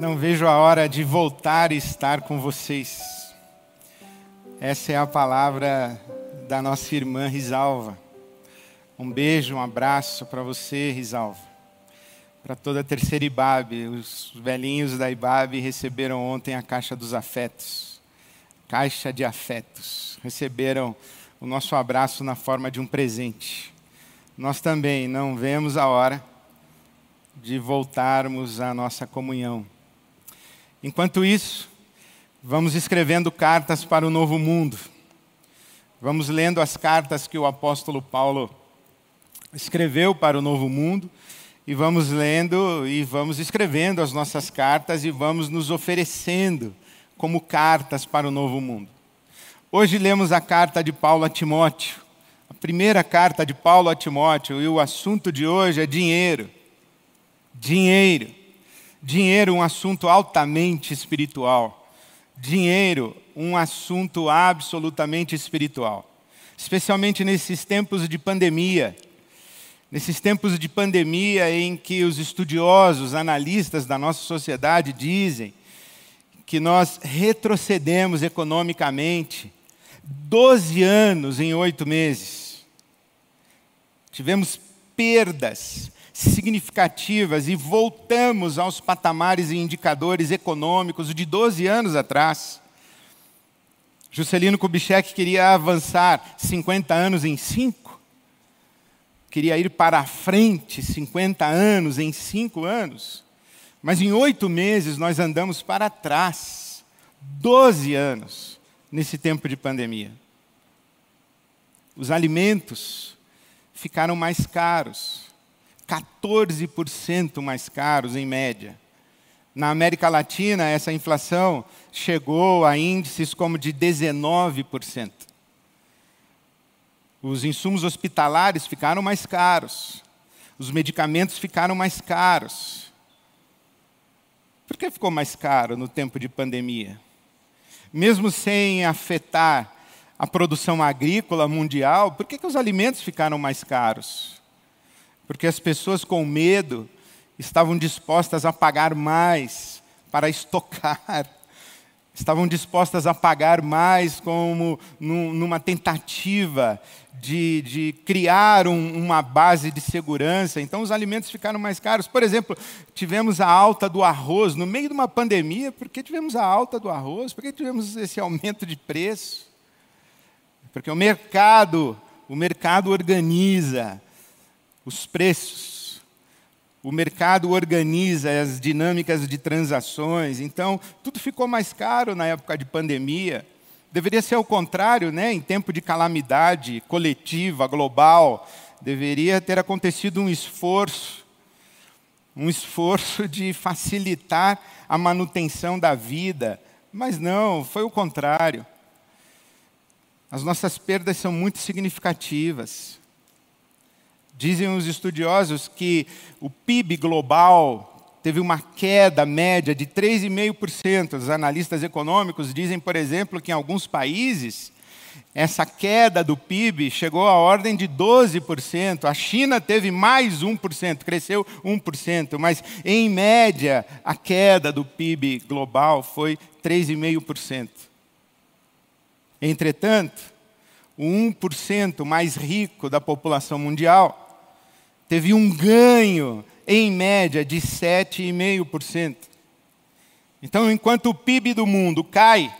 Não vejo a hora de voltar e estar com vocês. Essa é a palavra da nossa irmã Risalva. Um beijo, um abraço para você, Risalva. Para toda a terceira IBAB. Os velhinhos da IBAB receberam ontem a caixa dos afetos. Caixa de afetos. Receberam o nosso abraço na forma de um presente. Nós também não vemos a hora de voltarmos à nossa comunhão. Enquanto isso, vamos escrevendo cartas para o novo mundo. Vamos lendo as cartas que o apóstolo Paulo escreveu para o novo mundo e vamos lendo e vamos escrevendo as nossas cartas e vamos nos oferecendo como cartas para o novo mundo. Hoje lemos a carta de Paulo a Timóteo, a primeira carta de Paulo a Timóteo, e o assunto de hoje é dinheiro. Dinheiro. Dinheiro, um assunto altamente espiritual. Dinheiro, um assunto absolutamente espiritual. Especialmente nesses tempos de pandemia. Nesses tempos de pandemia em que os estudiosos, analistas da nossa sociedade dizem que nós retrocedemos economicamente 12 anos em oito meses. Tivemos perdas significativas e voltamos aos patamares e indicadores econômicos de 12 anos atrás. Juscelino Kubitschek queria avançar 50 anos em 5. Queria ir para a frente 50 anos em 5 anos. Mas em oito meses nós andamos para trás 12 anos nesse tempo de pandemia. Os alimentos ficaram mais caros 14% mais caros em média. Na América Latina, essa inflação chegou a índices como de 19%. Os insumos hospitalares ficaram mais caros. Os medicamentos ficaram mais caros. Por que ficou mais caro no tempo de pandemia? Mesmo sem afetar a produção agrícola mundial, por que, que os alimentos ficaram mais caros? Porque as pessoas com medo estavam dispostas a pagar mais para estocar, estavam dispostas a pagar mais como numa tentativa de, de criar um, uma base de segurança. Então os alimentos ficaram mais caros. Por exemplo, tivemos a alta do arroz no meio de uma pandemia. Por que tivemos a alta do arroz? Por que tivemos esse aumento de preço? Porque o mercado, o mercado organiza os preços. O mercado organiza as dinâmicas de transações, então tudo ficou mais caro na época de pandemia. Deveria ser o contrário, né? em tempo de calamidade coletiva, global, deveria ter acontecido um esforço, um esforço de facilitar a manutenção da vida, mas não, foi o contrário. As nossas perdas são muito significativas. Dizem os estudiosos que o PIB global teve uma queda média de 3,5%. Os analistas econômicos dizem, por exemplo, que em alguns países essa queda do PIB chegou à ordem de 12%. A China teve mais 1%, cresceu 1%, mas em média a queda do PIB global foi 3,5%. Entretanto, o 1% mais rico da população mundial teve um ganho, em média, de 7,5%. Então, enquanto o PIB do mundo cai,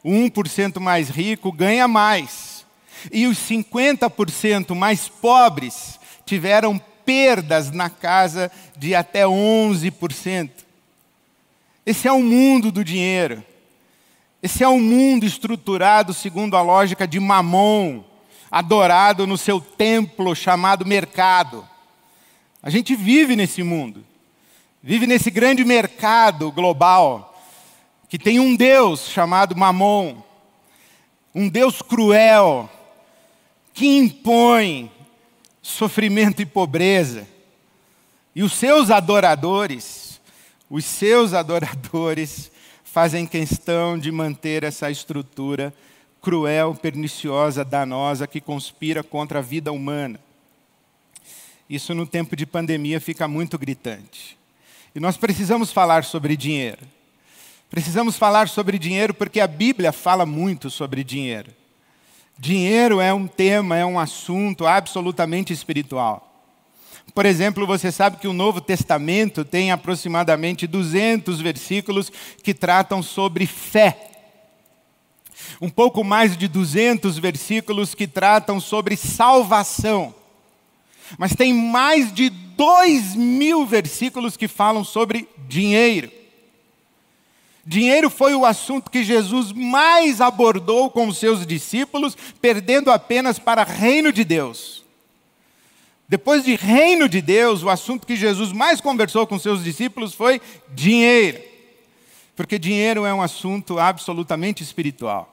o 1% mais rico ganha mais. E os 50% mais pobres tiveram perdas na casa de até 11%. Esse é o mundo do dinheiro. Esse é um mundo estruturado segundo a lógica de Mamon, adorado no seu templo chamado mercado. A gente vive nesse mundo, vive nesse grande mercado global, que tem um Deus chamado Mamon, um Deus cruel, que impõe sofrimento e pobreza. E os seus adoradores, os seus adoradores, fazem questão de manter essa estrutura cruel, perniciosa, danosa, que conspira contra a vida humana. Isso no tempo de pandemia fica muito gritante. E nós precisamos falar sobre dinheiro. Precisamos falar sobre dinheiro porque a Bíblia fala muito sobre dinheiro. Dinheiro é um tema, é um assunto absolutamente espiritual. Por exemplo, você sabe que o Novo Testamento tem aproximadamente 200 versículos que tratam sobre fé. Um pouco mais de 200 versículos que tratam sobre salvação. Mas tem mais de dois mil versículos que falam sobre dinheiro. Dinheiro foi o assunto que Jesus mais abordou com os seus discípulos, perdendo apenas para reino de Deus. Depois de reino de Deus, o assunto que Jesus mais conversou com seus discípulos foi dinheiro. Porque dinheiro é um assunto absolutamente espiritual.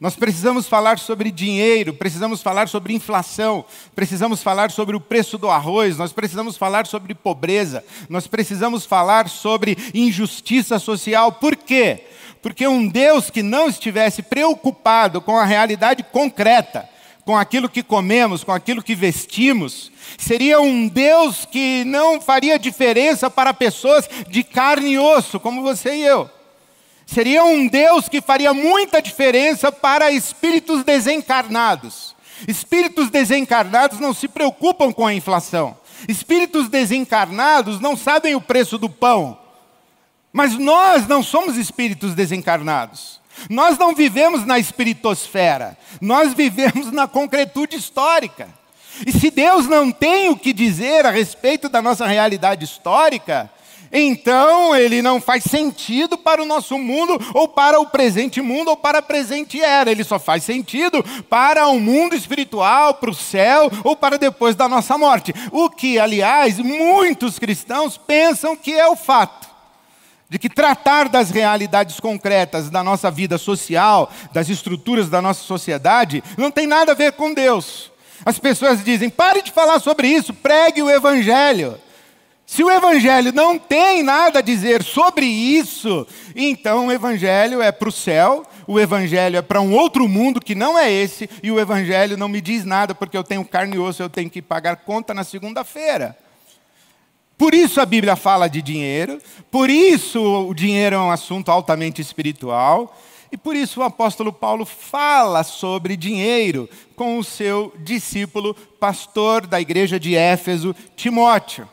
Nós precisamos falar sobre dinheiro, precisamos falar sobre inflação, precisamos falar sobre o preço do arroz, nós precisamos falar sobre pobreza, nós precisamos falar sobre injustiça social. Por quê? Porque um Deus que não estivesse preocupado com a realidade concreta, com aquilo que comemos, com aquilo que vestimos, seria um Deus que não faria diferença para pessoas de carne e osso, como você e eu. Seria um Deus que faria muita diferença para espíritos desencarnados. Espíritos desencarnados não se preocupam com a inflação. Espíritos desencarnados não sabem o preço do pão. Mas nós não somos espíritos desencarnados. Nós não vivemos na espiritosfera. Nós vivemos na concretude histórica. E se Deus não tem o que dizer a respeito da nossa realidade histórica, então ele não faz sentido para o nosso mundo, ou para o presente mundo, ou para a presente era. Ele só faz sentido para o mundo espiritual, para o céu, ou para depois da nossa morte. O que, aliás, muitos cristãos pensam que é o fato de que tratar das realidades concretas da nossa vida social, das estruturas da nossa sociedade, não tem nada a ver com Deus. As pessoas dizem: pare de falar sobre isso, pregue o Evangelho. Se o Evangelho não tem nada a dizer sobre isso, então o Evangelho é para o céu, o Evangelho é para um outro mundo que não é esse, e o Evangelho não me diz nada porque eu tenho carne e osso, eu tenho que pagar conta na segunda-feira. Por isso a Bíblia fala de dinheiro, por isso o dinheiro é um assunto altamente espiritual, e por isso o apóstolo Paulo fala sobre dinheiro com o seu discípulo, pastor da igreja de Éfeso, Timóteo.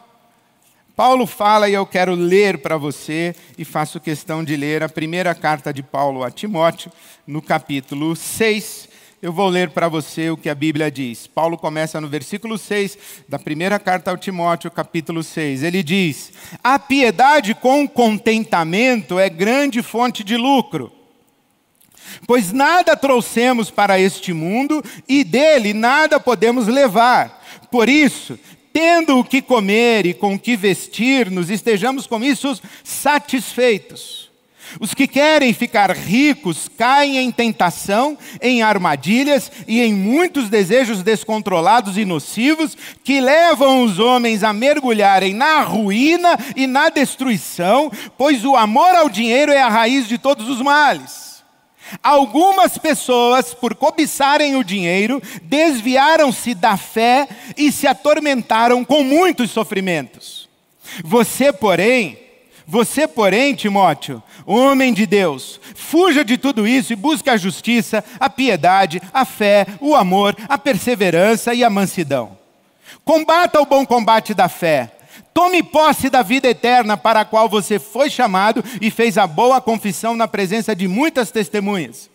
Paulo fala, e eu quero ler para você, e faço questão de ler a primeira carta de Paulo a Timóteo, no capítulo 6. Eu vou ler para você o que a Bíblia diz. Paulo começa no versículo 6 da primeira carta ao Timóteo, capítulo 6. Ele diz: A piedade com contentamento é grande fonte de lucro. Pois nada trouxemos para este mundo e dele nada podemos levar. Por isso, tendo o que comer e com o que vestir-nos, estejamos com isso satisfeitos. Os que querem ficar ricos caem em tentação, em armadilhas e em muitos desejos descontrolados e nocivos que levam os homens a mergulharem na ruína e na destruição, pois o amor ao dinheiro é a raiz de todos os males. Algumas pessoas, por cobiçarem o dinheiro, desviaram-se da fé e se atormentaram com muitos sofrimentos. Você, porém, você, porém, Timóteo, homem de Deus, fuja de tudo isso e busque a justiça, a piedade, a fé, o amor, a perseverança e a mansidão. Combata o bom combate da fé Tome posse da vida eterna para a qual você foi chamado e fez a boa confissão na presença de muitas testemunhas.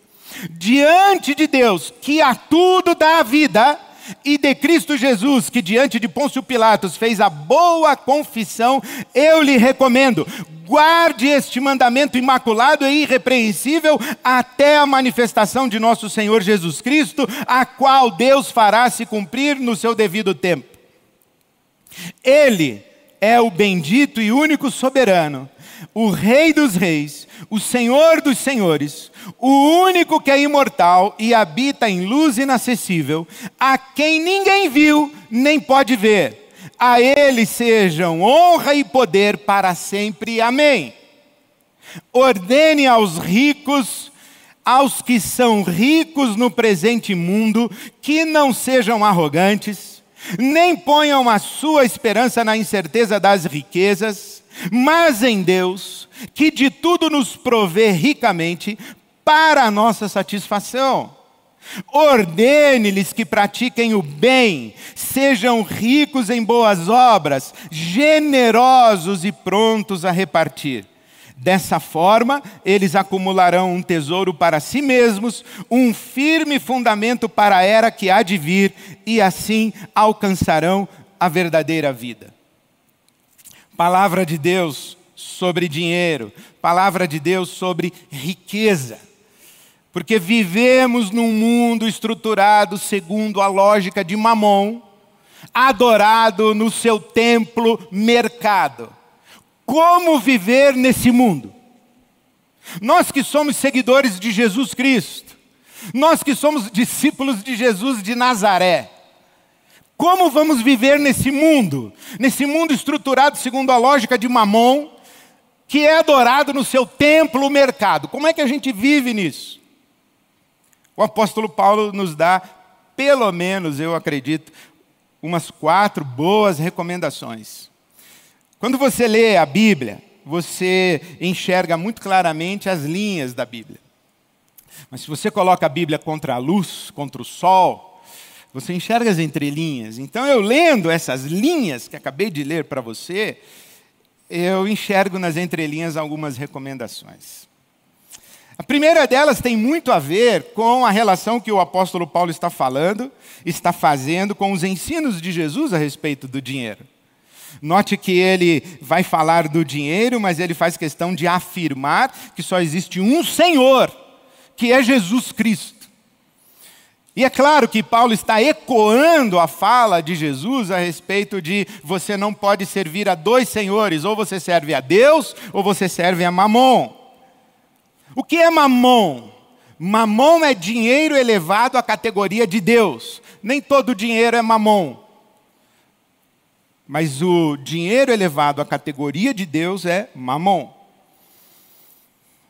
Diante de Deus, que a tudo dá a vida, e de Cristo Jesus, que diante de Pôncio Pilatos fez a boa confissão, eu lhe recomendo, guarde este mandamento imaculado e irrepreensível até a manifestação de nosso Senhor Jesus Cristo, a qual Deus fará se cumprir no seu devido tempo. Ele é o bendito e único soberano, o Rei dos Reis, o Senhor dos Senhores, o único que é imortal e habita em luz inacessível, a quem ninguém viu nem pode ver. A Ele sejam honra e poder para sempre. Amém. Ordene aos ricos, aos que são ricos no presente mundo, que não sejam arrogantes nem ponham a sua esperança na incerteza das riquezas, mas em Deus, que de tudo nos provê ricamente para a nossa satisfação. Ordene-lhes que pratiquem o bem, sejam ricos em boas obras, generosos e prontos a repartir. Dessa forma, eles acumularão um tesouro para si mesmos, um firme fundamento para a era que há de vir, e assim alcançarão a verdadeira vida. Palavra de Deus sobre dinheiro, palavra de Deus sobre riqueza. Porque vivemos num mundo estruturado segundo a lógica de Mamon, adorado no seu templo mercado. Como viver nesse mundo? Nós que somos seguidores de Jesus Cristo, nós que somos discípulos de Jesus de Nazaré, como vamos viver nesse mundo? Nesse mundo estruturado segundo a lógica de Mamon, que é adorado no seu templo mercado. Como é que a gente vive nisso? O apóstolo Paulo nos dá, pelo menos, eu acredito, umas quatro boas recomendações. Quando você lê a Bíblia, você enxerga muito claramente as linhas da Bíblia. Mas se você coloca a Bíblia contra a luz, contra o sol, você enxerga as entrelinhas. Então, eu lendo essas linhas que acabei de ler para você, eu enxergo nas entrelinhas algumas recomendações. A primeira delas tem muito a ver com a relação que o apóstolo Paulo está falando, está fazendo com os ensinos de Jesus a respeito do dinheiro. Note que ele vai falar do dinheiro, mas ele faz questão de afirmar que só existe um Senhor, que é Jesus Cristo. E é claro que Paulo está ecoando a fala de Jesus a respeito de você não pode servir a dois senhores, ou você serve a Deus, ou você serve a Mamon. O que é mamon? Mamon é dinheiro elevado à categoria de Deus. Nem todo dinheiro é mamon. Mas o dinheiro elevado à categoria de Deus é mamon.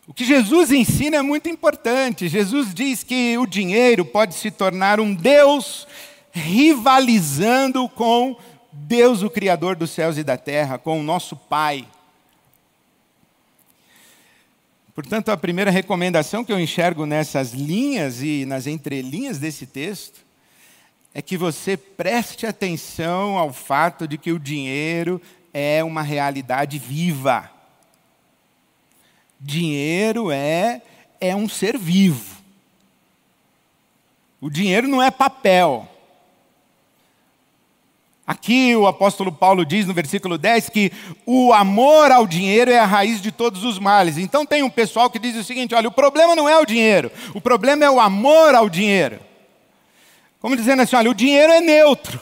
O que Jesus ensina é muito importante. Jesus diz que o dinheiro pode se tornar um Deus rivalizando com Deus, o Criador dos céus e da terra, com o nosso Pai. Portanto, a primeira recomendação que eu enxergo nessas linhas e nas entrelinhas desse texto é que você preste atenção ao fato de que o dinheiro é uma realidade viva. Dinheiro é é um ser vivo. O dinheiro não é papel. Aqui o apóstolo Paulo diz no versículo 10 que o amor ao dinheiro é a raiz de todos os males. Então tem um pessoal que diz o seguinte: olha, o problema não é o dinheiro, o problema é o amor ao dinheiro. Como dizendo assim: olha, o dinheiro é neutro,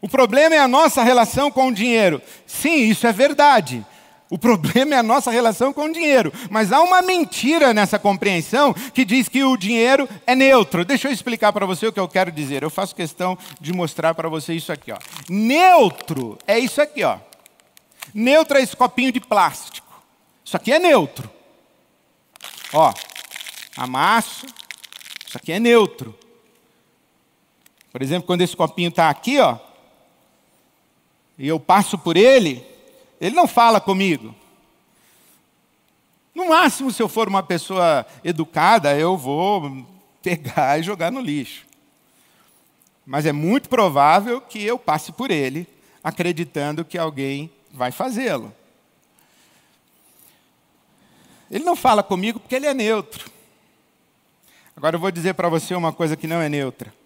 o problema é a nossa relação com o dinheiro. Sim, isso é verdade. O problema é a nossa relação com o dinheiro. Mas há uma mentira nessa compreensão que diz que o dinheiro é neutro. Deixa eu explicar para você o que eu quero dizer. Eu faço questão de mostrar para você isso aqui. Ó. Neutro é isso aqui. Ó. Neutro é esse copinho de plástico. Isso aqui é neutro. Ó, amasso. Isso aqui é neutro. Por exemplo, quando esse copinho está aqui, ó, e eu passo por ele, ele não fala comigo. No máximo, se eu for uma pessoa educada, eu vou pegar e jogar no lixo. Mas é muito provável que eu passe por ele, acreditando que alguém vai fazê-lo. Ele não fala comigo porque ele é neutro. Agora eu vou dizer para você uma coisa que não é neutra.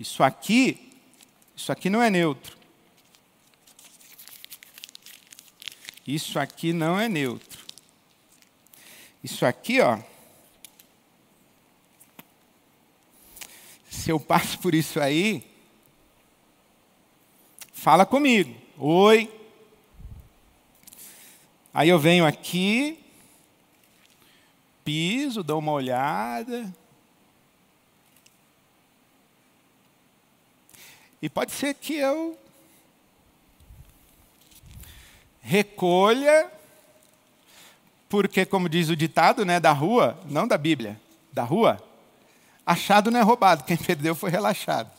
Isso aqui, isso aqui não é neutro. Isso aqui não é neutro. Isso aqui, ó. Se eu passo por isso aí, fala comigo. Oi. Aí eu venho aqui, piso, dou uma olhada. E pode ser que eu recolha, porque, como diz o ditado né, da rua, não da Bíblia, da rua, achado não é roubado, quem perdeu foi relaxado.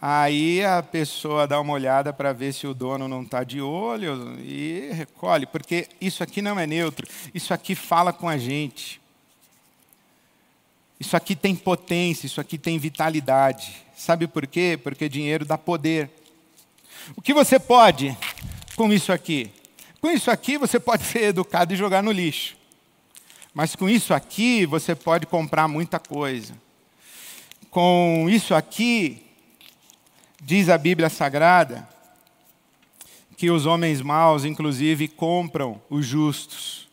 Aí a pessoa dá uma olhada para ver se o dono não está de olho e recolhe, porque isso aqui não é neutro, isso aqui fala com a gente. Isso aqui tem potência, isso aqui tem vitalidade. Sabe por quê? Porque dinheiro dá poder. O que você pode com isso aqui? Com isso aqui você pode ser educado e jogar no lixo. Mas com isso aqui você pode comprar muita coisa. Com isso aqui, diz a Bíblia Sagrada, que os homens maus, inclusive, compram os justos.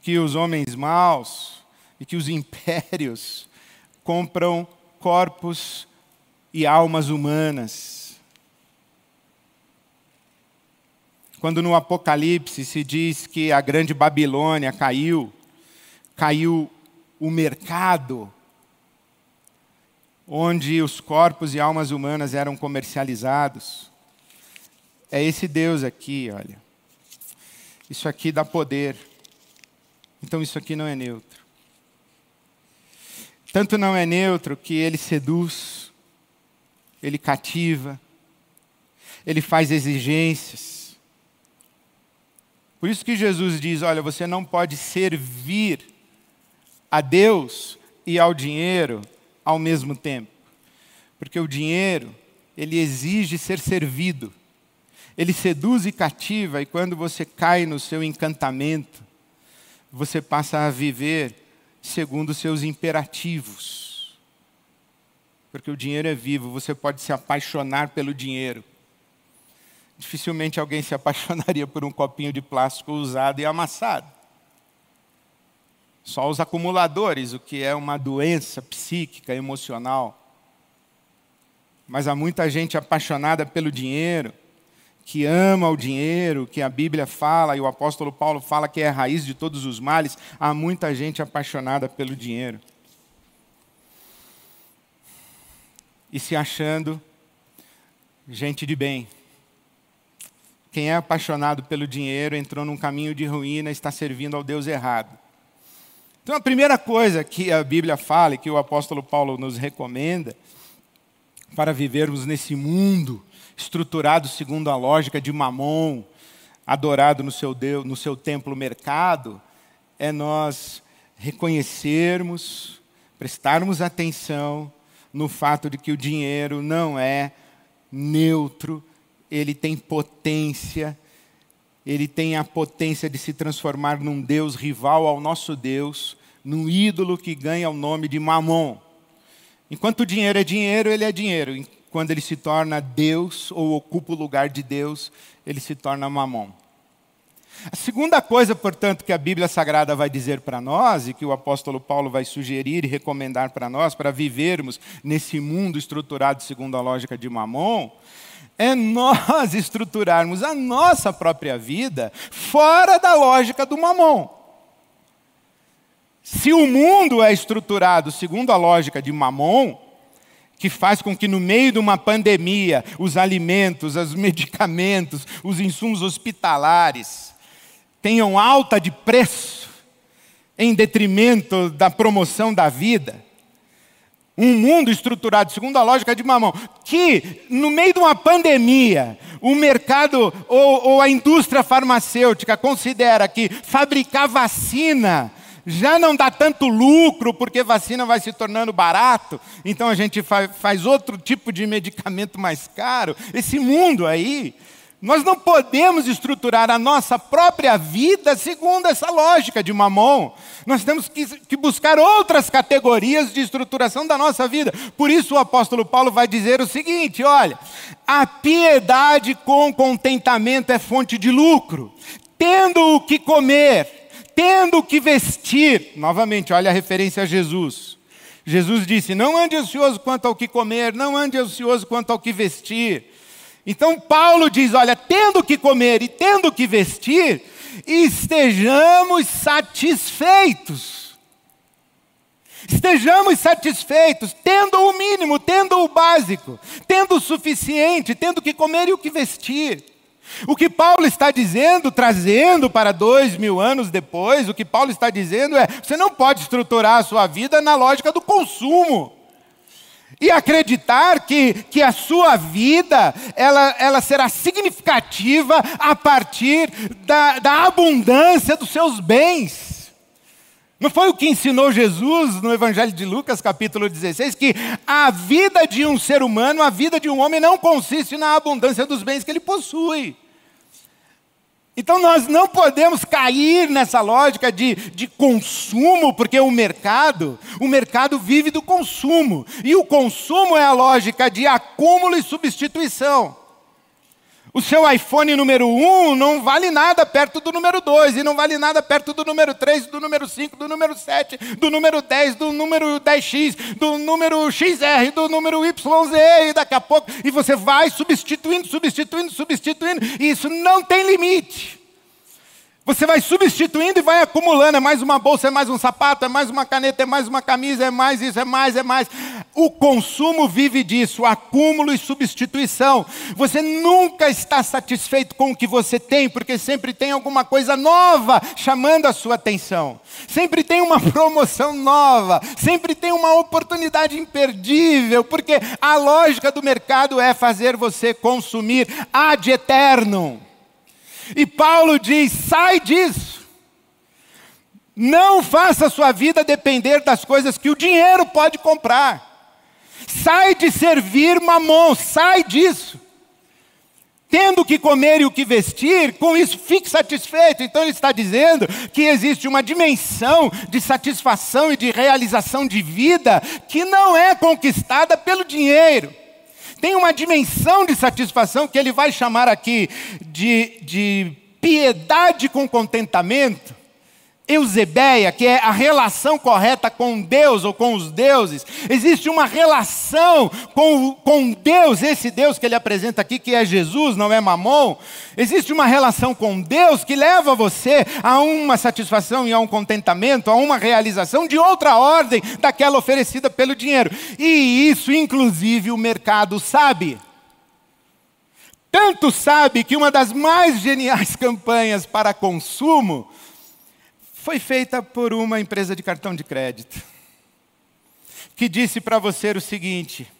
Que os homens maus e que os impérios compram corpos e almas humanas. Quando no Apocalipse se diz que a grande Babilônia caiu, caiu o mercado onde os corpos e almas humanas eram comercializados. É esse Deus aqui, olha. Isso aqui dá poder. Então isso aqui não é neutro. Tanto não é neutro que ele seduz, ele cativa, ele faz exigências. Por isso que Jesus diz: olha, você não pode servir a Deus e ao dinheiro ao mesmo tempo. Porque o dinheiro, ele exige ser servido. Ele seduz e cativa, e quando você cai no seu encantamento, você passa a viver segundo seus imperativos. Porque o dinheiro é vivo, você pode se apaixonar pelo dinheiro. Dificilmente alguém se apaixonaria por um copinho de plástico usado e amassado. Só os acumuladores, o que é uma doença psíquica, emocional. Mas há muita gente apaixonada pelo dinheiro, que ama o dinheiro, que a Bíblia fala e o apóstolo Paulo fala que é a raiz de todos os males. Há muita gente apaixonada pelo dinheiro. E se achando gente de bem. Quem é apaixonado pelo dinheiro entrou num caminho de ruína, está servindo ao Deus errado. Então, a primeira coisa que a Bíblia fala e que o apóstolo Paulo nos recomenda para vivermos nesse mundo estruturado segundo a lógica de Mamon, adorado no seu, Deus, no seu templo mercado, é nós reconhecermos, prestarmos atenção no fato de que o dinheiro não é neutro, ele tem potência, ele tem a potência de se transformar num Deus rival ao nosso Deus, num ídolo que ganha o nome de Mamon. Enquanto o dinheiro é dinheiro, ele é dinheiro. Quando ele se torna Deus ou ocupa o lugar de Deus, ele se torna Mamon. A segunda coisa, portanto, que a Bíblia Sagrada vai dizer para nós e que o apóstolo Paulo vai sugerir e recomendar para nós para vivermos nesse mundo estruturado segundo a lógica de Mamon, é nós estruturarmos a nossa própria vida fora da lógica do mamon. Se o mundo é estruturado segundo a lógica de mamon, que faz com que no meio de uma pandemia os alimentos, os medicamentos, os insumos hospitalares tenham alta de preço em detrimento da promoção da vida, um mundo estruturado segundo a lógica de mamão, que no meio de uma pandemia, o mercado ou, ou, a indústria farmacêutica considera que fabricar vacina já não dá tanto lucro, porque vacina vai se tornando barato, então a gente faz, outro tipo de medicamento mais caro. Esse mundo aí nós não podemos estruturar a nossa própria vida segundo essa lógica de mamon. Nós temos que, que, buscar outras categorias de estruturação da nossa vida. Por isso o apóstolo Paulo vai dizer o seguinte: olha, a piedade com contentamento é fonte de lucro. Tendo o que comer, tendo o que vestir. Novamente, olha a referência a Jesus. Jesus disse: Não ande ansioso quanto ao que comer, não ande ansioso quanto ao que vestir. Então Paulo diz: olha, tendo que comer e tendo que vestir, estejamos satisfeitos. Estejamos satisfeitos, tendo o mínimo, tendo o básico, tendo o suficiente, tendo o que comer e o que vestir. O que Paulo está dizendo, trazendo para dois mil anos depois, o que Paulo está dizendo é: você não pode estruturar a sua vida na lógica do consumo. E acreditar que, que a sua vida ela, ela será significativa a partir da, da abundância dos seus bens. Não foi o que ensinou Jesus no Evangelho de Lucas, capítulo 16, que a vida de um ser humano, a vida de um homem, não consiste na abundância dos bens que ele possui. Então nós não podemos cair nessa lógica de, de consumo, porque o mercado, o mercado vive do consumo. E o consumo é a lógica de acúmulo e substituição. O seu iPhone número 1 não vale nada perto do número 2, e não vale nada perto do número 3, do número 5, do número 7, do número 10, do número 10X, do número XR, do número YZ, e daqui a pouco, e você vai substituindo, substituindo, substituindo, e isso não tem limite. Você vai substituindo e vai acumulando. É mais uma bolsa, é mais um sapato, é mais uma caneta, é mais uma camisa, é mais isso, é mais, é mais. O consumo vive disso, acúmulo e substituição. Você nunca está satisfeito com o que você tem, porque sempre tem alguma coisa nova chamando a sua atenção. Sempre tem uma promoção nova, sempre tem uma oportunidade imperdível, porque a lógica do mercado é fazer você consumir ad eterno. E Paulo diz: sai disso. Não faça a sua vida depender das coisas que o dinheiro pode comprar. Sai de servir mamon, sai disso. Tendo o que comer e o que vestir, com isso fique satisfeito. Então ele está dizendo que existe uma dimensão de satisfação e de realização de vida que não é conquistada pelo dinheiro tem uma dimensão de satisfação que ele vai chamar aqui de, de piedade com contentamento, Eusebeia, que é a relação correta com Deus ou com os deuses. Existe uma relação com, com Deus, esse Deus que ele apresenta aqui, que é Jesus, não é Mamon. Existe uma relação com Deus que leva você a uma satisfação e a um contentamento, a uma realização de outra ordem daquela oferecida pelo dinheiro. E isso, inclusive, o mercado sabe. Tanto sabe que uma das mais geniais campanhas para consumo foi feita por uma empresa de cartão de crédito, que disse para você o seguinte: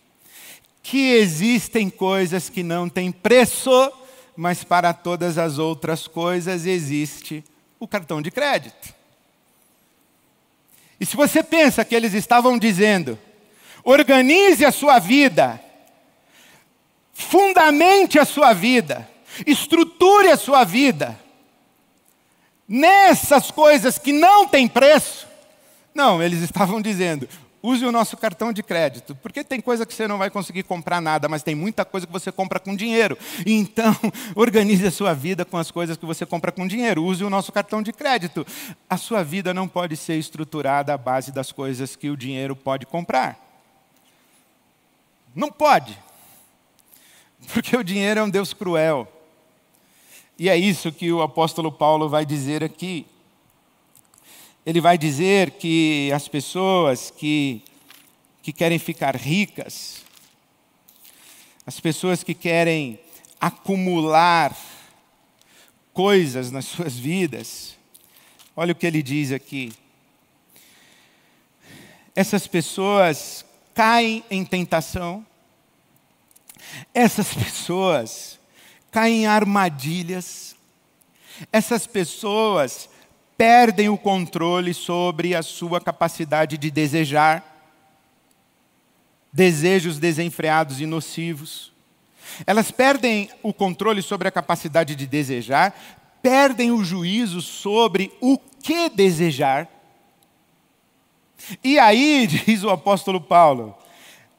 que existem coisas que não têm preço, mas para todas as outras coisas existe o cartão de crédito. E se você pensa que eles estavam dizendo, organize a sua vida, fundamente a sua vida, estruture a sua vida, nessas coisas que não têm preço. Não, eles estavam dizendo: use o nosso cartão de crédito, porque tem coisa que você não vai conseguir comprar nada, mas tem muita coisa que você compra com dinheiro. Então, organize a sua vida com as coisas que você compra com dinheiro. Use o nosso cartão de crédito. A sua vida não pode ser estruturada à base das coisas que o dinheiro pode comprar. Não pode. Porque o dinheiro é um Deus cruel. E é isso que o apóstolo Paulo vai dizer aqui. Ele vai dizer que as pessoas que, que querem ficar ricas, as pessoas que querem acumular coisas nas suas vidas, olha o que ele diz aqui. Essas pessoas caem em tentação, essas pessoas caem em armadilhas. Essas pessoas perdem o controle sobre a sua capacidade de desejar, desejos desenfreados e nocivos. Elas perdem o controle sobre a capacidade de desejar, perdem o juízo sobre o que desejar. E aí, diz o apóstolo Paulo,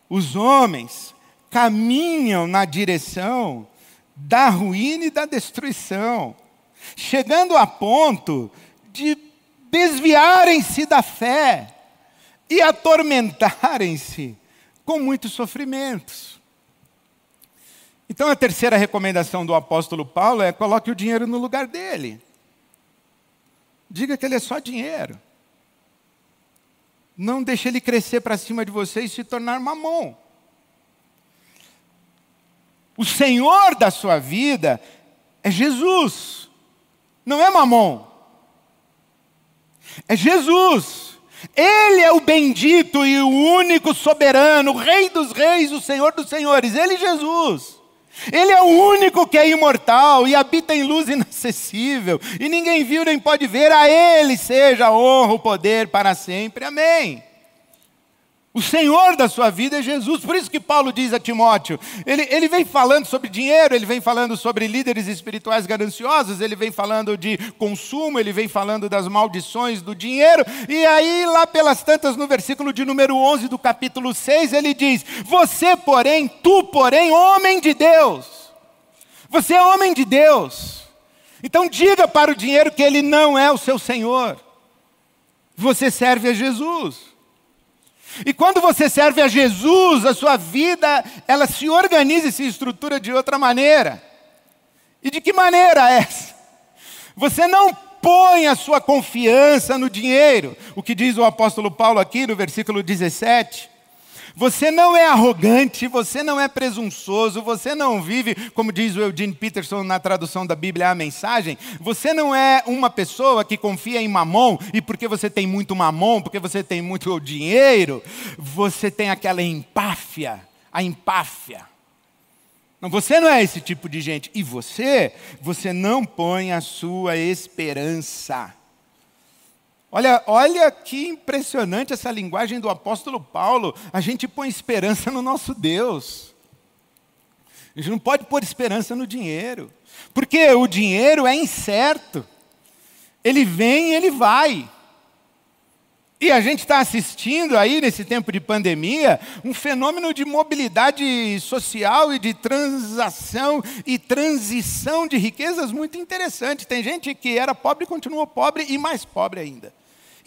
os homens caminham na direção da ruína e da destruição, chegando a ponto de desviarem-se da fé e atormentarem-se com muitos sofrimentos. Então, a terceira recomendação do apóstolo Paulo é: coloque o dinheiro no lugar dele. Diga que ele é só dinheiro. Não deixe ele crescer para cima de você e se tornar mamão. O Senhor da sua vida é Jesus, não é Mamon. É Jesus. Ele é o bendito e o único soberano, o Rei dos Reis, o Senhor dos Senhores, Ele Jesus. Ele é o único que é imortal e habita em luz inacessível, e ninguém viu nem pode ver, a Ele seja a honra, o poder para sempre. Amém. O Senhor da sua vida é Jesus. Por isso que Paulo diz a Timóteo: ele, ele vem falando sobre dinheiro, ele vem falando sobre líderes espirituais gananciosos, ele vem falando de consumo, ele vem falando das maldições do dinheiro. E aí, lá pelas tantas, no versículo de número 11 do capítulo 6, ele diz: Você, porém, tu, porém, homem de Deus. Você é homem de Deus. Então diga para o dinheiro que ele não é o seu Senhor. Você serve a Jesus. E quando você serve a Jesus, a sua vida, ela se organiza e se estrutura de outra maneira. E de que maneira é essa? Você não põe a sua confiança no dinheiro, o que diz o apóstolo Paulo aqui no versículo 17. Você não é arrogante, você não é presunçoso, você não vive, como diz o Eugene Peterson na tradução da Bíblia, a mensagem. Você não é uma pessoa que confia em mamon, e porque você tem muito mamon, porque você tem muito dinheiro, você tem aquela empáfia, a empáfia. Não, você não é esse tipo de gente. E você, você não põe a sua esperança Olha, olha que impressionante essa linguagem do apóstolo Paulo. A gente põe esperança no nosso Deus. A gente não pode pôr esperança no dinheiro. Porque o dinheiro é incerto. Ele vem ele vai. E a gente está assistindo aí, nesse tempo de pandemia, um fenômeno de mobilidade social e de transação e transição de riquezas muito interessante. Tem gente que era pobre e continuou pobre e mais pobre ainda.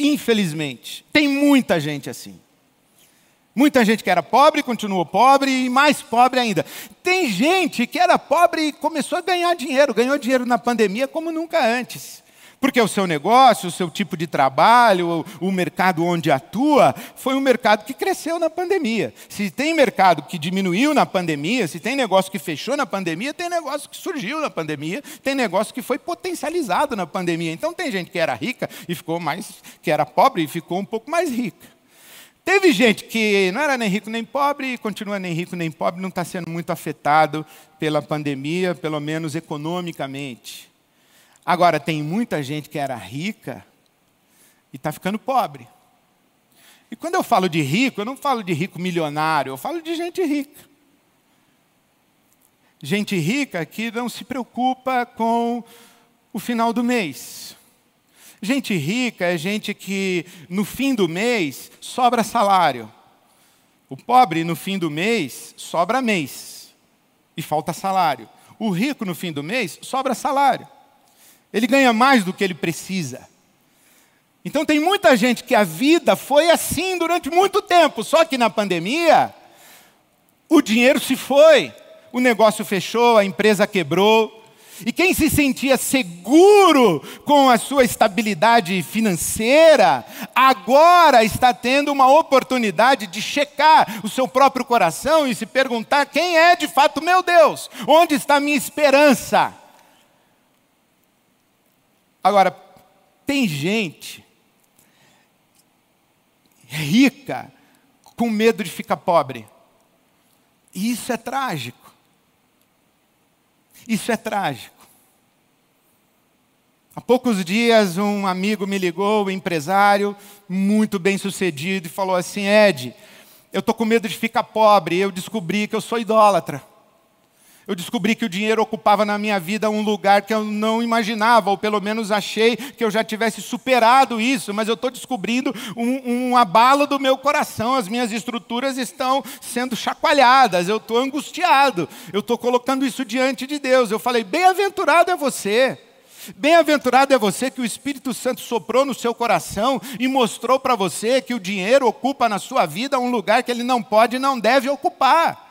Infelizmente. Tem muita gente assim. Muita gente que era pobre continuou pobre e mais pobre ainda. Tem gente que era pobre e começou a ganhar dinheiro, ganhou dinheiro na pandemia como nunca antes. Porque o seu negócio, o seu tipo de trabalho, o, mercado onde atua, foi um mercado que cresceu na pandemia. Se tem mercado que diminuiu na pandemia, se tem negócio que fechou na pandemia, tem negócio que surgiu na pandemia, tem negócio que foi potencializado na pandemia. Então tem gente que era rica e ficou mais, que era pobre e ficou um pouco mais rica. Teve gente que não era nem rico nem pobre, continua nem rico nem pobre, não está sendo muito afetado pela pandemia, pelo menos economicamente. Agora, tem muita gente que era rica e está ficando pobre. E quando eu falo de rico, eu não falo de rico milionário, eu falo de gente rica. Gente rica que não se preocupa com o final do mês. Gente rica é gente que no fim do mês sobra salário. O pobre no fim do mês sobra mês e falta salário. O rico no fim do mês sobra salário. Ele ganha mais do que ele precisa. Então tem muita gente que a vida foi assim durante muito tempo, só que na pandemia o dinheiro se foi, o negócio fechou, a empresa quebrou. E quem se sentia seguro com a sua estabilidade financeira, agora está tendo uma oportunidade de checar o seu próprio coração e se perguntar: quem é de fato meu Deus? Onde está a minha esperança? Agora, tem gente rica com medo de ficar pobre. E isso é trágico. Isso é trágico. Há poucos dias, um amigo me ligou, um empresário, muito bem sucedido, e falou assim: Ed, eu estou com medo de ficar pobre. Eu descobri que eu sou idólatra eu descobri que o dinheiro ocupava na minha vida um lugar que eu não imaginava, ou pelo menos achei que eu já tivesse superado isso, mas eu estou descobrindo um, um abalo do meu coração, as minhas estruturas estão sendo chacoalhadas, eu estou angustiado, eu estou colocando isso diante de Deus. Eu falei: bem-aventurado é você. Bem-aventurado é você que o Espírito Santo soprou no seu coração e mostrou para você que o dinheiro ocupa na sua vida um lugar que ele não pode e não deve ocupar.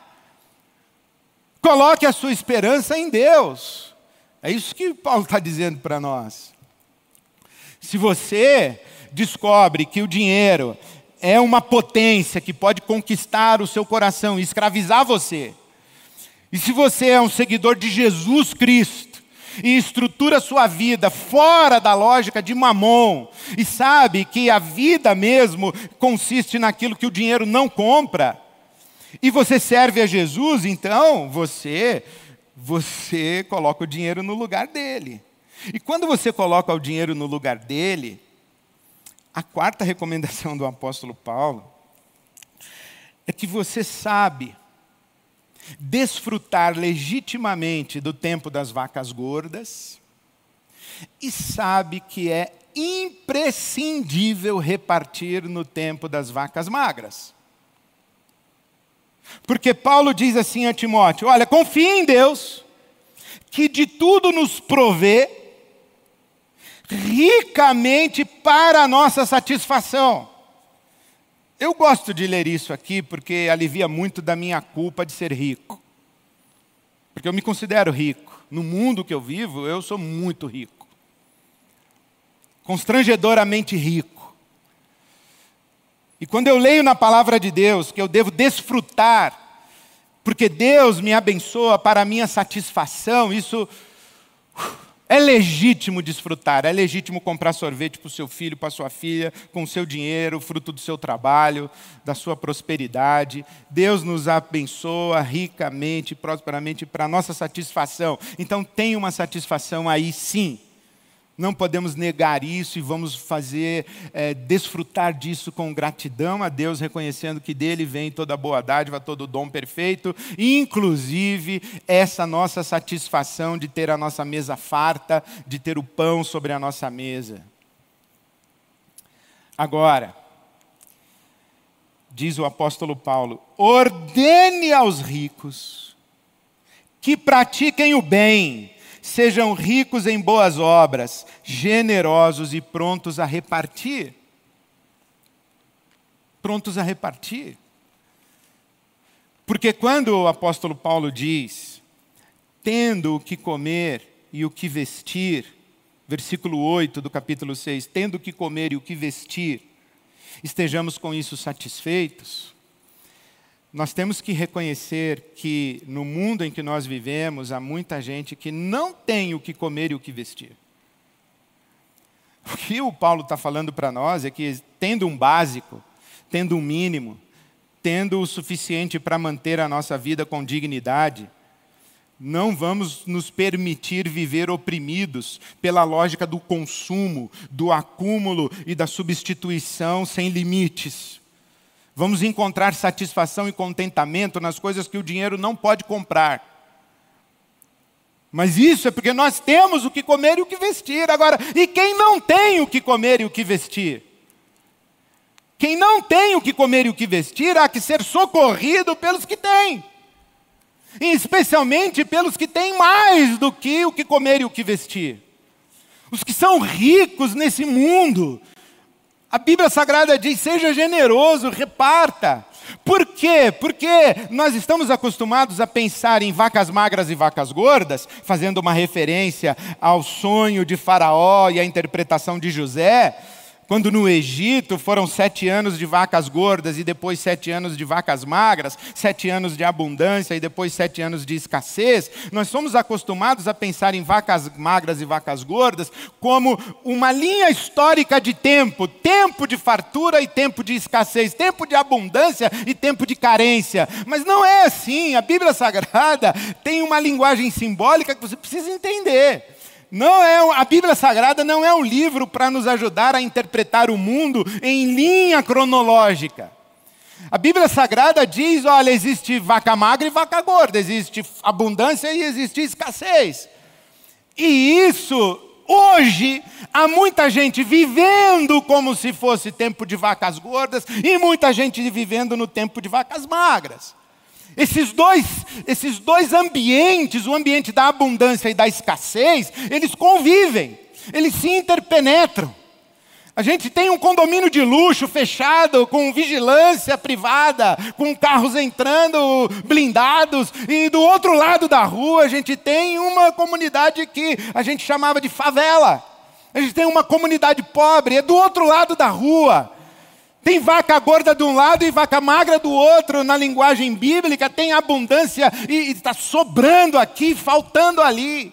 Coloque a sua esperança em Deus. É isso que Paulo está dizendo para nós. Se você descobre que o dinheiro é uma potência que pode conquistar o seu coração e escravizar você, e se você é um seguidor de Jesus Cristo, e estrutura sua vida fora da lógica de mamon, e sabe que a vida mesmo consiste naquilo que o dinheiro não compra, e você serve a Jesus, então você você coloca o dinheiro no lugar dele. E quando você coloca o dinheiro no lugar dele, a quarta recomendação do apóstolo Paulo é que você sabe desfrutar legitimamente do tempo das vacas gordas e sabe que é imprescindível repartir no tempo das vacas magras. Porque Paulo diz assim a Timóteo: Olha, confie em Deus, que de tudo nos provê ricamente para a nossa satisfação. Eu gosto de ler isso aqui porque alivia muito da minha culpa de ser rico. Porque eu me considero rico. No mundo que eu vivo, eu sou muito rico. Constrangedoramente rico. E quando eu leio na palavra de Deus que eu devo desfrutar, porque Deus me abençoa para a minha satisfação, isso é legítimo desfrutar, é legítimo comprar sorvete para o seu filho, para a sua filha, com o seu dinheiro, fruto do seu trabalho, da sua prosperidade. Deus nos abençoa ricamente, prosperamente para a nossa satisfação. Então tem uma satisfação aí sim. Não podemos negar isso e vamos fazer, é, desfrutar disso com gratidão a Deus, reconhecendo que dele vem toda boa dádiva, todo dom perfeito, inclusive essa nossa satisfação de ter a nossa mesa farta, de ter o pão sobre a nossa mesa. Agora, diz o apóstolo Paulo: ordene aos ricos que pratiquem o bem Sejam ricos em boas obras, generosos e prontos a repartir. Prontos a repartir. Porque quando o apóstolo Paulo diz, tendo o que comer e o que vestir, versículo 8 do capítulo 6, tendo o que comer e o que vestir, estejamos com isso satisfeitos, nós temos que reconhecer que no mundo em que nós vivemos há muita gente que não tem o que comer e o que vestir. O que o Paulo está falando para nós é que, tendo um básico, tendo um mínimo, tendo o suficiente para manter a nossa vida com dignidade, não vamos nos permitir viver oprimidos pela lógica do consumo, do acúmulo e da substituição sem limites. Vamos encontrar satisfação e contentamento nas coisas que o dinheiro não pode comprar. Mas isso é porque nós temos o que comer e o que vestir. Agora, e quem não tem o que comer e o que vestir? Quem não tem o que comer e o que vestir, há que ser socorrido pelos que têm. E especialmente pelos que têm mais do que o que comer e o que vestir. Os que são ricos nesse mundo, a Bíblia Sagrada diz: seja generoso, reparta. Por quê? Porque nós estamos acostumados a pensar em vacas magras e vacas gordas, fazendo uma referência ao sonho de Faraó e à interpretação de José. Quando no Egito foram sete anos de vacas gordas e depois sete anos de vacas magras, sete anos de abundância e depois sete anos de escassez, nós somos acostumados a pensar em vacas magras e vacas gordas como uma linha histórica de tempo: tempo de fartura e tempo de escassez, tempo de abundância e tempo de carência. Mas não é assim. A Bíblia Sagrada tem uma linguagem simbólica que você precisa entender. Não é, a Bíblia Sagrada não é um livro para nos ajudar a interpretar o mundo em linha cronológica. A Bíblia Sagrada diz: olha, existe vaca magra e vaca gorda, existe abundância e existe escassez. E isso, hoje, há muita gente vivendo como se fosse tempo de vacas gordas e muita gente vivendo no tempo de vacas magras. Esses dois, esses dois ambientes, o ambiente da abundância e da escassez, eles convivem, eles se interpenetram. A gente tem um condomínio de luxo fechado, com vigilância privada, com carros entrando blindados, e do outro lado da rua a gente tem uma comunidade que a gente chamava de favela. A gente tem uma comunidade pobre, é do outro lado da rua. Tem vaca gorda de um lado e vaca magra do outro, na linguagem bíblica, tem abundância e está sobrando aqui, faltando ali.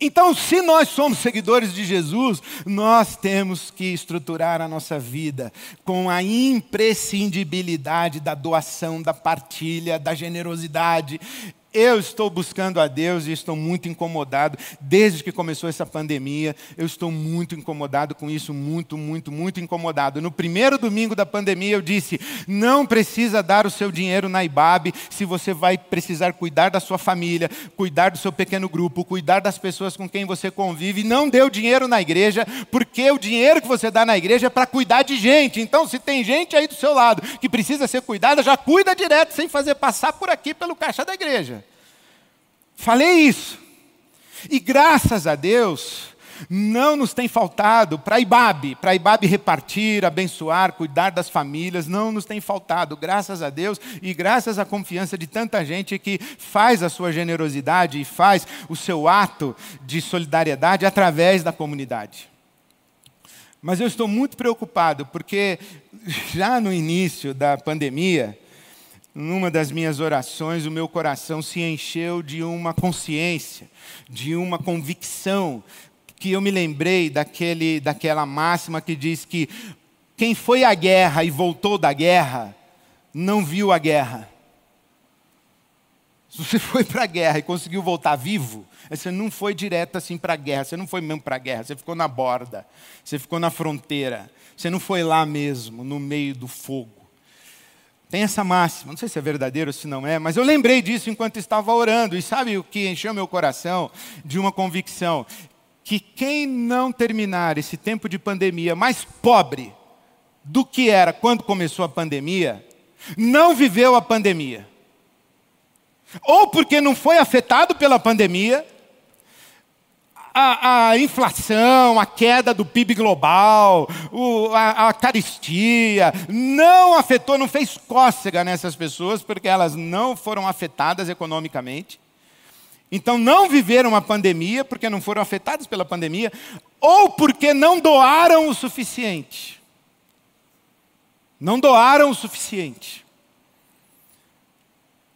Então, se nós somos seguidores de Jesus, nós temos que estruturar a nossa vida com a imprescindibilidade da doação, da partilha, da generosidade. Eu estou buscando a Deus e estou muito incomodado. Desde que começou essa pandemia, eu estou muito incomodado com isso, muito, muito, muito incomodado. No primeiro domingo da pandemia, eu disse: não precisa dar o seu dinheiro na IBAB se você vai precisar cuidar da sua família, cuidar do seu pequeno grupo, cuidar das pessoas com quem você convive. Não dê o dinheiro na igreja, porque o dinheiro que você dá na igreja é para cuidar de gente. Então, se tem gente aí do seu lado que precisa ser cuidada, já cuida direto, sem fazer passar por aqui pelo caixa da igreja. Falei isso. E graças a Deus, não nos tem faltado para Ibabe, para Ibabe repartir, abençoar, cuidar das famílias, não nos tem faltado, graças a Deus e graças à confiança de tanta gente que faz a sua generosidade e faz o seu ato de solidariedade através da comunidade. Mas eu estou muito preocupado porque já no início da pandemia, numa das minhas orações, o meu coração se encheu de uma consciência, de uma convicção, que eu me lembrei daquele, daquela máxima que diz que quem foi à guerra e voltou da guerra, não viu a guerra. Se você foi para a guerra e conseguiu voltar vivo, você não foi direto assim para a guerra, você não foi mesmo para a guerra, você ficou na borda, você ficou na fronteira, você não foi lá mesmo, no meio do fogo. Tem essa máxima, não sei se é verdadeiro ou se não é, mas eu lembrei disso enquanto estava orando. E sabe o que encheu meu coração? De uma convicção: que quem não terminar esse tempo de pandemia mais pobre do que era quando começou a pandemia, não viveu a pandemia. Ou porque não foi afetado pela pandemia, a, a, inflação, a queda do PIB global, o, a, a caristia, não afetou, não fez cócega nessas pessoas, porque elas não foram afetadas economicamente. Então não viveram a pandemia porque não foram afetadas pela pandemia, ou porque não doaram o suficiente. Não doaram o suficiente.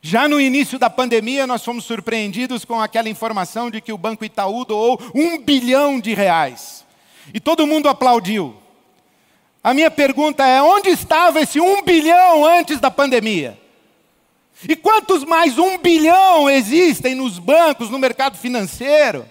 Já no início da pandemia, nós fomos surpreendidos com aquela informação de que o Banco Itaú doou um bilhão de reais. E todo mundo aplaudiu. A minha pergunta é: onde estava esse um bilhão antes da pandemia? E quantos mais um bilhão existem nos bancos, no mercado financeiro?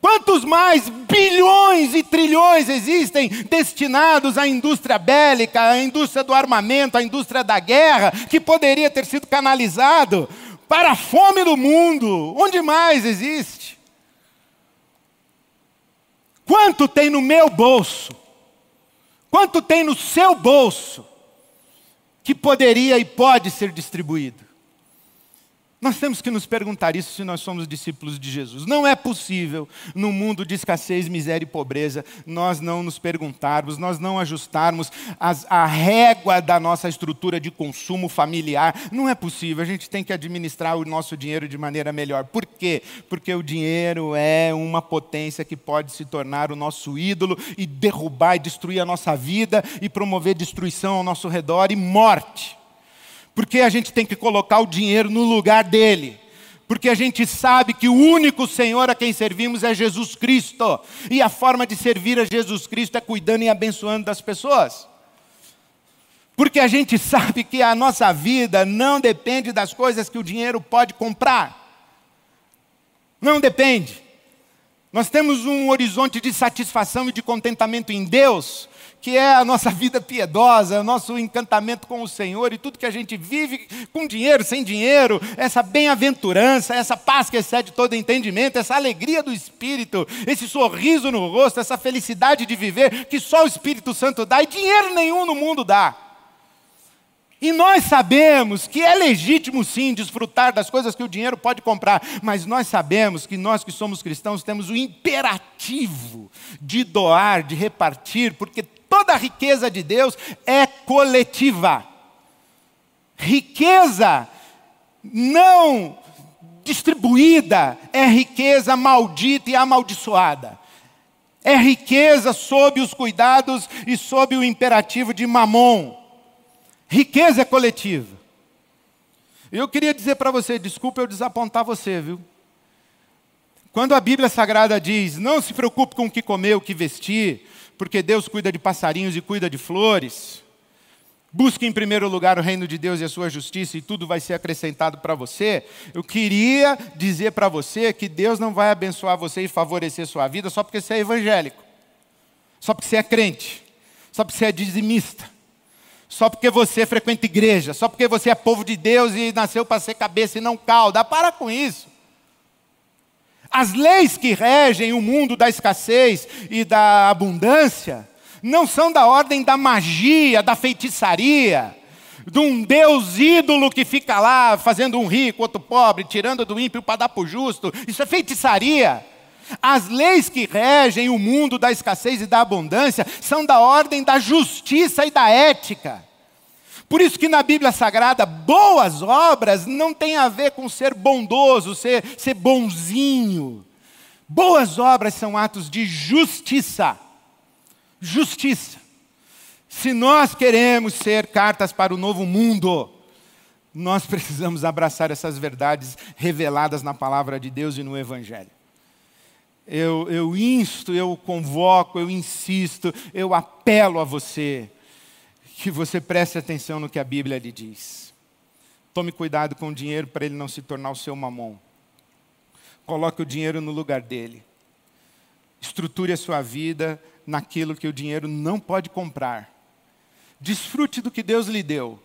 Quantos mais bilhões e trilhões existem destinados à indústria bélica, à indústria do armamento, à indústria da guerra, que poderia ter sido canalizado para a fome do mundo? Onde mais existe? Quanto tem no meu bolso? Quanto tem no seu bolso que poderia e pode ser distribuído? Nós temos que nos perguntar isso se nós somos discípulos de Jesus. Não é possível, no mundo de escassez, miséria e pobreza, nós não nos perguntarmos, nós não ajustarmos as, a régua da nossa estrutura de consumo familiar. Não é possível, a gente tem que administrar o nosso dinheiro de maneira melhor. Por quê? Porque o dinheiro é uma potência que pode se tornar o nosso ídolo e derrubar e destruir a nossa vida e promover destruição ao nosso redor e morte. Porque a gente tem que colocar o dinheiro no lugar dele. Porque a gente sabe que o único Senhor a quem servimos é Jesus Cristo. E a forma de servir a Jesus Cristo é cuidando e abençoando das pessoas. Porque a gente sabe que a nossa vida não depende das coisas que o dinheiro pode comprar. Não depende. Nós temos um horizonte de satisfação e de contentamento em Deus que é a nossa vida piedosa, o nosso encantamento com o Senhor e tudo que a gente vive com dinheiro, sem dinheiro, essa bem-aventurança, essa paz que excede todo entendimento, essa alegria do Espírito, esse sorriso no rosto, essa felicidade de viver que só o Espírito Santo dá e dinheiro nenhum no mundo dá. E nós sabemos que é legítimo sim desfrutar das coisas que o dinheiro pode comprar, mas nós sabemos que nós que somos cristãos temos o imperativo de doar, de repartir, porque Toda a riqueza de Deus é coletiva. Riqueza não distribuída é riqueza maldita e amaldiçoada. É riqueza sob os cuidados e sob o imperativo de Mamon. Riqueza é coletiva. Eu queria dizer para você, desculpa eu desapontar você, viu? Quando a Bíblia Sagrada diz: não se preocupe com o que comer, o que vestir, porque Deus cuida de passarinhos e cuida de flores. Busque em primeiro lugar o reino de Deus e a sua justiça, e tudo vai ser acrescentado para você. Eu queria dizer para você que Deus não vai abençoar você e favorecer sua vida só porque você é evangélico, só porque você é crente, só porque você é dizimista, só porque você frequenta igreja, só porque você é povo de Deus e nasceu para ser cabeça e não cauda. Para com isso. As leis que regem o mundo da escassez e da abundância não são da ordem da magia, da feitiçaria, de um Deus ídolo que fica lá fazendo um rico, outro pobre, tirando do ímpio para dar para o justo. Isso é feitiçaria. As leis que regem o mundo da escassez e da abundância são da ordem da justiça e da ética. Por isso que na Bíblia Sagrada, boas obras não tem a ver com ser bondoso, ser, ser bonzinho. Boas obras são atos de justiça. Justiça. Se nós queremos ser cartas para o novo mundo, nós precisamos abraçar essas verdades reveladas na palavra de Deus e no Evangelho. Eu, eu insto, eu convoco, eu insisto, eu apelo a você que você preste atenção no que a Bíblia lhe diz. Tome cuidado com o dinheiro para ele não se tornar o seu mamão. Coloque o dinheiro no lugar dele. Estruture a sua vida naquilo que o dinheiro não pode comprar. Desfrute do que Deus lhe deu,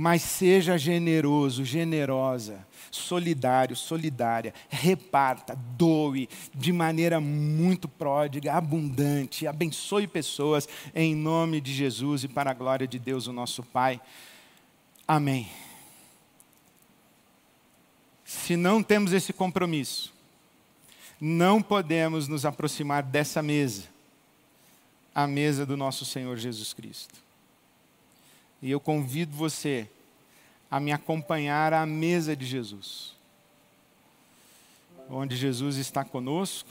mas seja generoso, generosa, solidário, solidária. Reparta, doe de maneira muito pródiga, abundante. Abençoe pessoas em nome de Jesus e para a glória de Deus, o nosso Pai. Amém. Se não temos esse compromisso, não podemos nos aproximar dessa mesa, a mesa do nosso Senhor Jesus Cristo. E eu convido você a me acompanhar à mesa de Jesus, onde Jesus está conosco,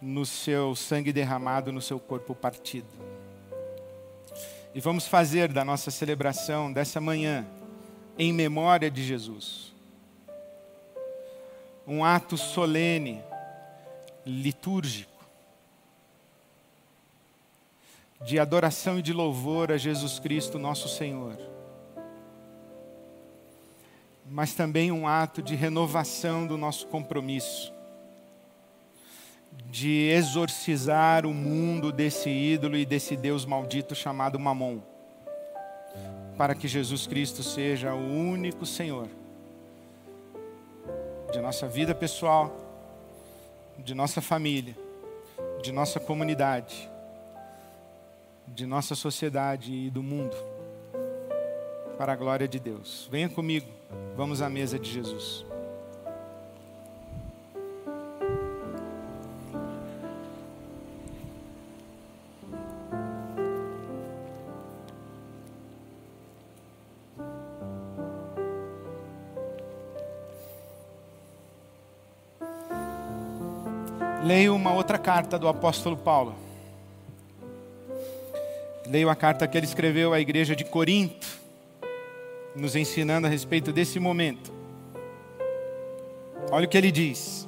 no seu sangue derramado, no seu corpo partido. E vamos fazer da nossa celebração dessa manhã, em memória de Jesus, um ato solene, litúrgico, de adoração e de louvor a Jesus Cristo, nosso Senhor. Mas também um ato de renovação do nosso compromisso, de exorcizar o mundo desse ídolo e desse Deus maldito chamado Mamon, para que Jesus Cristo seja o único Senhor de nossa vida pessoal, de nossa família, de nossa comunidade, de nossa sociedade e do mundo, para a glória de Deus. Venha comigo. Vamos à mesa de Jesus. Leio uma outra carta do apóstolo Paulo. Leio a carta que ele escreveu à igreja de Corinto nos ensinando a respeito desse momento. Olha o que ele diz.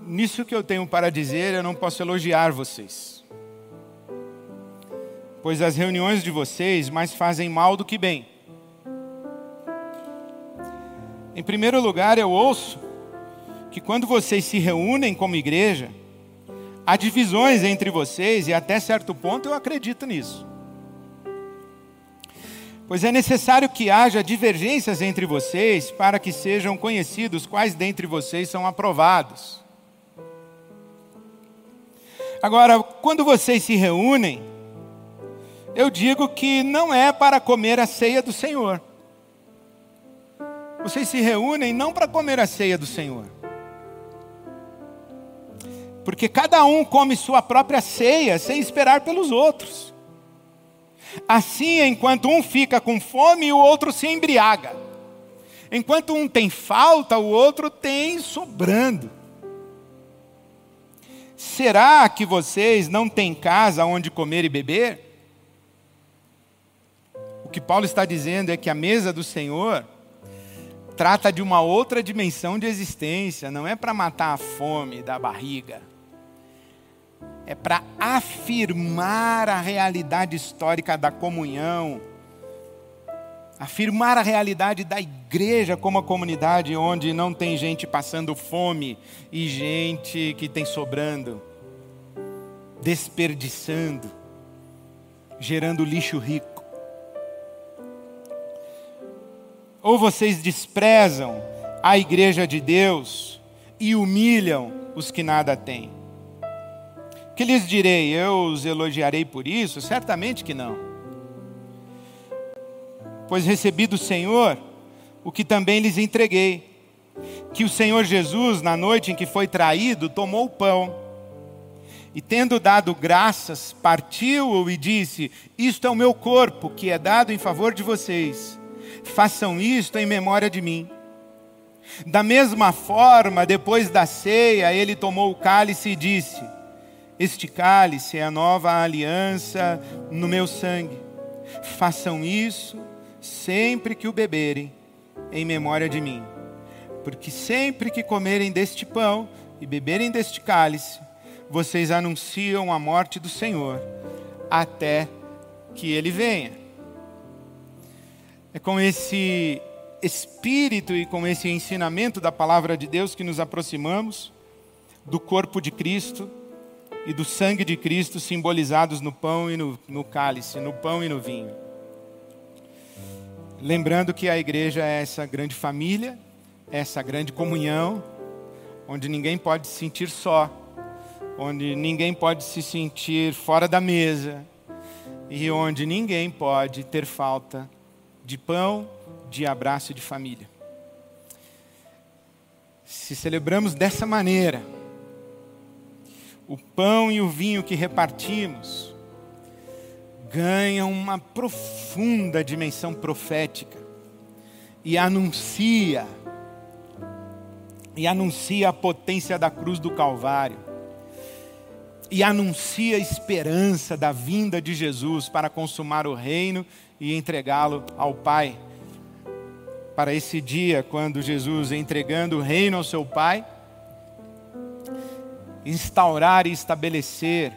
Nisso que eu tenho para dizer, eu não posso elogiar vocês. Pois as reuniões de vocês mais fazem mal do que bem. Em primeiro lugar, eu ouço que quando vocês se reúnem como igreja, há divisões entre vocês e até certo ponto eu acredito nisso. Pois é necessário que haja divergências entre vocês para que sejam conhecidos quais dentre vocês são aprovados. Agora, quando vocês se reúnem, eu digo que não é para comer a ceia do Senhor. Vocês se reúnem não para comer a ceia do Senhor. Porque cada um come sua própria ceia sem esperar pelos outros. Assim, enquanto um fica com fome, o outro se embriaga. Enquanto um tem falta, o outro tem sobrando. Será que vocês não têm casa onde comer e beber? O que Paulo está dizendo é que a mesa do Senhor trata de uma outra dimensão de existência, não é para matar a fome da barriga. É para afirmar a realidade histórica da comunhão, afirmar a realidade da igreja como a comunidade onde não tem gente passando fome e gente que tem sobrando, desperdiçando, gerando lixo rico. Ou vocês desprezam a igreja de Deus e humilham os que nada têm? Que lhes direi? Eu os elogiarei por isso? Certamente que não. Pois recebi do Senhor o que também lhes entreguei: que o Senhor Jesus, na noite em que foi traído, tomou o pão e, tendo dado graças, partiu-o e disse: Isto é o meu corpo, que é dado em favor de vocês façam isto em memória de mim. Da mesma forma, depois da ceia, ele tomou o cálice e disse: Este cálice é a nova aliança no meu sangue. Façam isso sempre que o beberem, em memória de mim. Porque sempre que comerem deste pão e beberem deste cálice, vocês anunciam a morte do Senhor, até que ele venha. É com esse espírito e com esse ensinamento da palavra de Deus que nos aproximamos do corpo de Cristo e do sangue de Cristo simbolizados no pão e no, no cálice, no pão e no vinho. Lembrando que a igreja é essa grande família, essa grande comunhão, onde ninguém pode se sentir só, onde ninguém pode se sentir fora da mesa e onde ninguém pode ter falta de pão, de abraço e de família. Se celebramos dessa maneira, o pão e o vinho que repartimos ganham uma profunda dimensão profética e anuncia e anuncia a potência da cruz do Calvário e anuncia a esperança da vinda de Jesus para consumar o reino e entregá-lo ao Pai. Para esse dia, quando Jesus, entregando o reino ao seu Pai, instaurar e estabelecer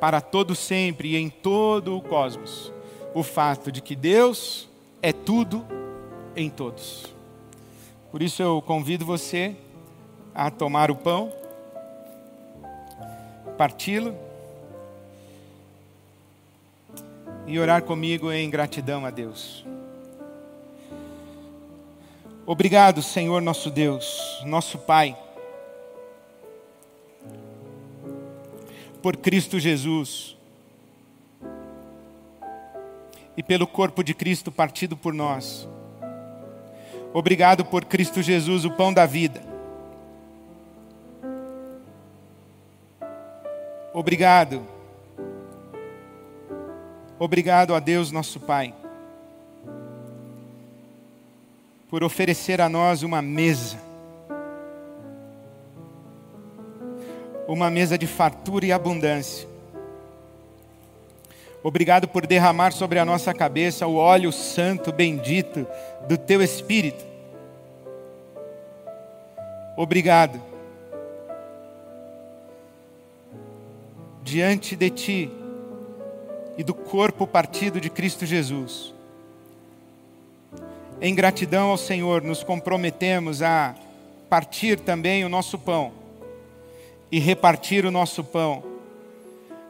para todo sempre e em todo o cosmos o fato de que Deus é tudo em todos. Por isso eu convido você a tomar o pão, parti-lo e orar comigo em gratidão a Deus. Obrigado, Senhor nosso Deus, nosso Pai, por Cristo Jesus e pelo corpo de Cristo partido por nós. Obrigado por Cristo Jesus, o pão da vida. Obrigado Obrigado a Deus, nosso Pai, por oferecer a nós uma mesa, uma mesa de fartura e abundância. Obrigado por derramar sobre a nossa cabeça o óleo santo, bendito do Teu Espírito. Obrigado. Diante de Ti, e do corpo partido de Cristo Jesus. Em gratidão ao Senhor, nos comprometemos a partir também o nosso pão e repartir o nosso pão,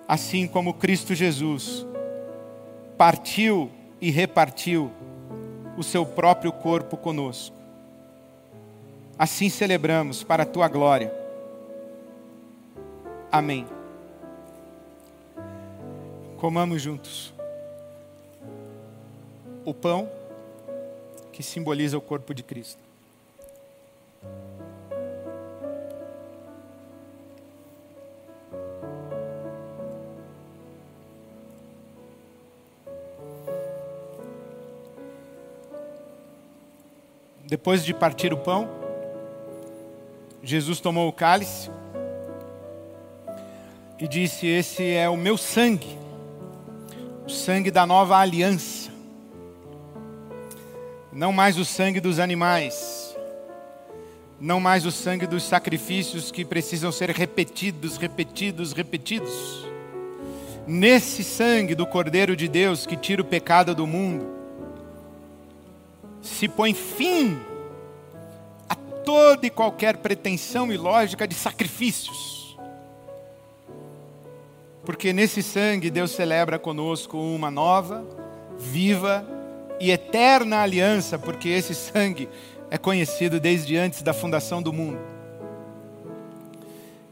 assim como Cristo Jesus partiu e repartiu o seu próprio corpo conosco. Assim celebramos para a tua glória. Amém. Comamos juntos. O pão que simboliza o corpo de Cristo. Depois de partir o pão, Jesus tomou o cálice e disse: Esse é o meu sangue o sangue da nova aliança. Não mais o sangue dos animais, não mais o sangue dos sacrifícios que precisam ser repetidos, repetidos, repetidos. Nesse sangue do Cordeiro de Deus que tira o pecado do mundo, se põe fim a toda e qualquer pretensão ilógica de sacrifícios. Porque nesse sangue Deus celebra conosco uma nova, viva e eterna aliança, porque esse sangue é conhecido desde antes da fundação do mundo.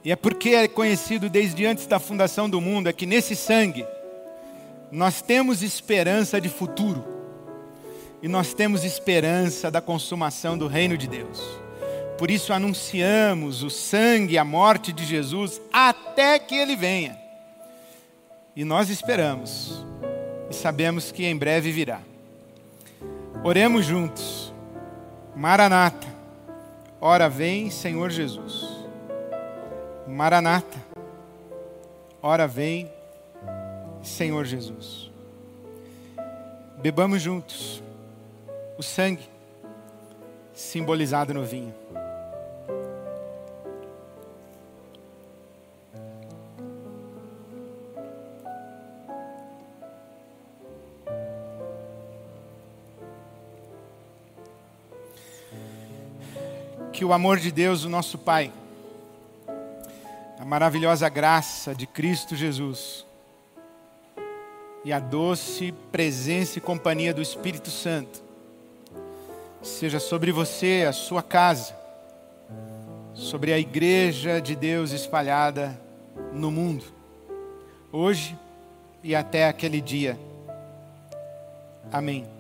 E é porque é conhecido desde antes da fundação do mundo, é que nesse sangue nós temos esperança de futuro. E nós temos esperança da consumação do reino de Deus. Por isso anunciamos o sangue e a morte de Jesus até que ele venha. E nós esperamos e sabemos que em breve virá. Oremos juntos. Maranata. Ora vem, Senhor Jesus. Maranata. Ora vem, Senhor Jesus. Bebamos juntos o sangue simbolizado no vinho. que o amor de Deus, o nosso Pai, a maravilhosa graça de Cristo Jesus e a doce presença e companhia do Espírito Santo seja sobre você, a sua casa, sobre a igreja de Deus espalhada no mundo, hoje e até aquele dia. Amém.